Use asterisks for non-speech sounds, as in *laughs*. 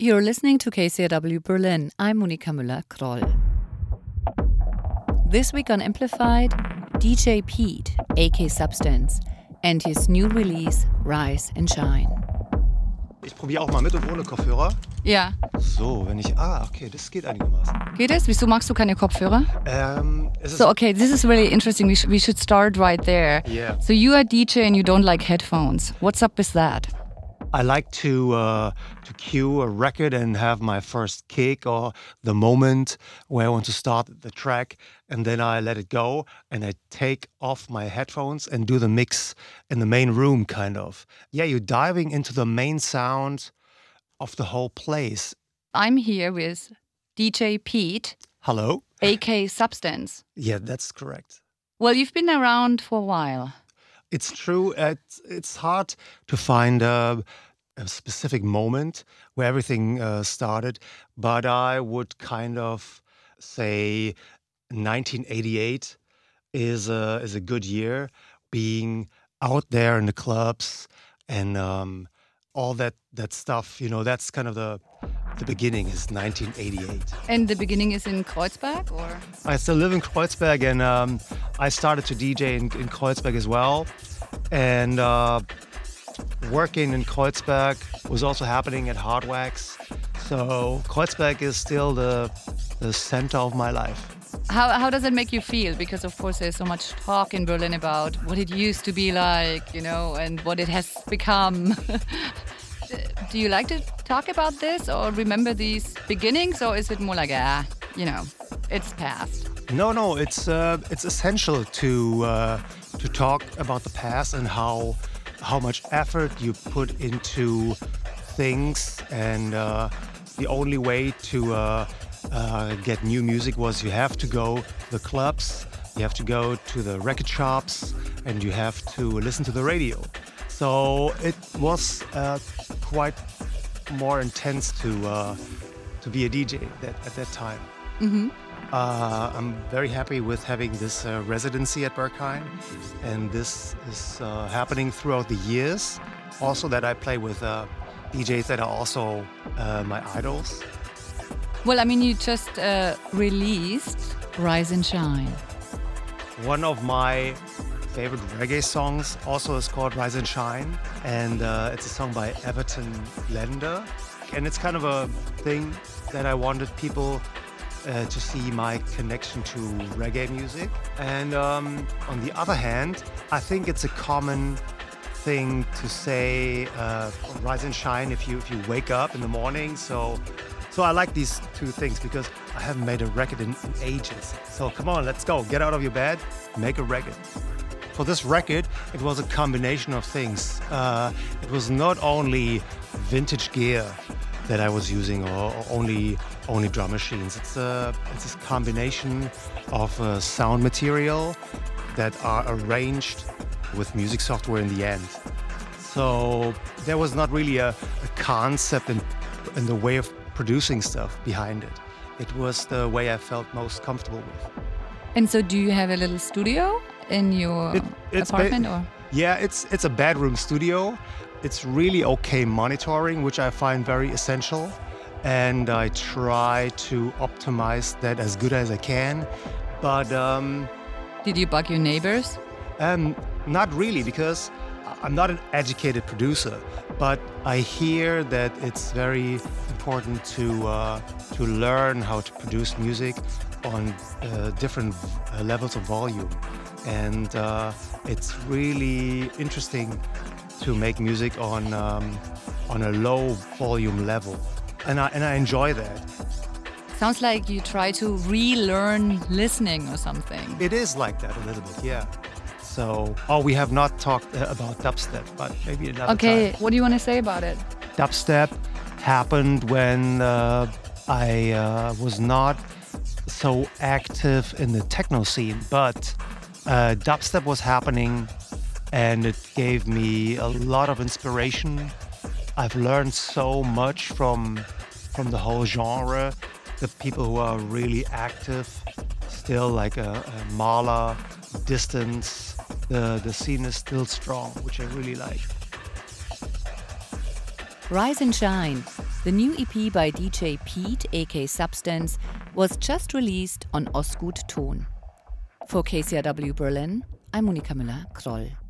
You're listening to KCRW Berlin. I'm Monika Müller-Kroll. This week on Amplified, DJ Pete, AK Substance, and his new release, Rise and Shine. Ich probiere auch mal mit und ohne Kopfhörer. Ja. So, wenn ich. Ah, okay, das geht einigermaßen. Geht es? Wieso magst du keine Kopfhörer? Ähm, es ist. So, okay, this is really interesting. We, sh we should start right there. Yeah. So, you are DJ and you don't like headphones. What's up with that? I like to uh, to cue a record and have my first kick or the moment where I want to start the track, and then I let it go and I take off my headphones and do the mix in the main room, kind of. Yeah, you're diving into the main sound of the whole place. I'm here with DJ Pete, Hello. AK Substance. Yeah, that's correct. Well, you've been around for a while. It's true. It's, it's hard to find a, a specific moment where everything uh, started, but I would kind of say 1988 is a, is a good year. Being out there in the clubs and um, all that that stuff, you know, that's kind of the the beginning is 1988. And the beginning is in Kreuzberg, or? I still live in Kreuzberg, and um, I started to DJ in, in Kreuzberg as well. And uh, working in Kreuzberg was also happening at Hard Wax. So Kreuzberg is still the the center of my life. How, how does it make you feel? Because, of course, there's so much talk in Berlin about what it used to be like, you know, and what it has become. *laughs* Do you like to talk about this or remember these beginnings, or is it more like, ah, you know, it's past? No, no, it's uh, it's essential to uh, to talk about the past and how how much effort you put into things, and uh, the only way to uh, uh, get new music was you have to go to the clubs, you have to go to the record shops, and you have to listen to the radio. So it was uh, quite more intense to uh, to be a DJ that, at that time. Uh, I'm very happy with having this uh, residency at Berghain, and this is uh, happening throughout the years. Also, that I play with uh, DJs that are also uh, my idols. Well, I mean, you just uh, released Rise and Shine. One of my favorite reggae songs also is called Rise and Shine, and uh, it's a song by Everton Blender. And it's kind of a thing that I wanted people uh, to see my connection to reggae music. And um, on the other hand, I think it's a common thing to say uh, rise and shine if you if you wake up in the morning. So so I like these two things because I haven't made a record in, in ages. So come on, let's go. Get out of your bed, make a record. For this record, it was a combination of things. Uh, it was not only vintage gear that I was using or, or only only drum machines. It's a it's this combination of uh, sound material that are arranged with music software in the end. So there was not really a, a concept and and the way of producing stuff behind it. It was the way I felt most comfortable with. And so, do you have a little studio in your It- apartment, or? Yeah, it's it's a bedroom studio. It's really okay monitoring, which I find very essential, and I try to optimize that as good as I can. But um, Did you bug your neighbors? um, not really, because I'm not an educated producer. But I hear that it's very important to uh, to learn how to produce music on uh, different uh, levels of volume, and uh, it's really interesting to make music on um, on a low volume level, and I and I enjoy that. Sounds like you try to relearn listening or something. It is like that a little bit, yeah. So, oh, we have not talked uh, about dubstep, but maybe another Okay, time. what do you want to say about it? Dubstep happened when uh, I uh, was not so active in the techno scene, but uh, dubstep was happening, and it gave me a lot of inspiration. I've learned so much from from the whole genre. The people who are really active, still like a, a Mala, Distance. The the scene is still strong, which I really like. Rise and Shine, The new EP by DJ Pete, aka Substance, was just released on Ostgut Ton. For KCRW Berlin, I'm Monika Müller-Kroll.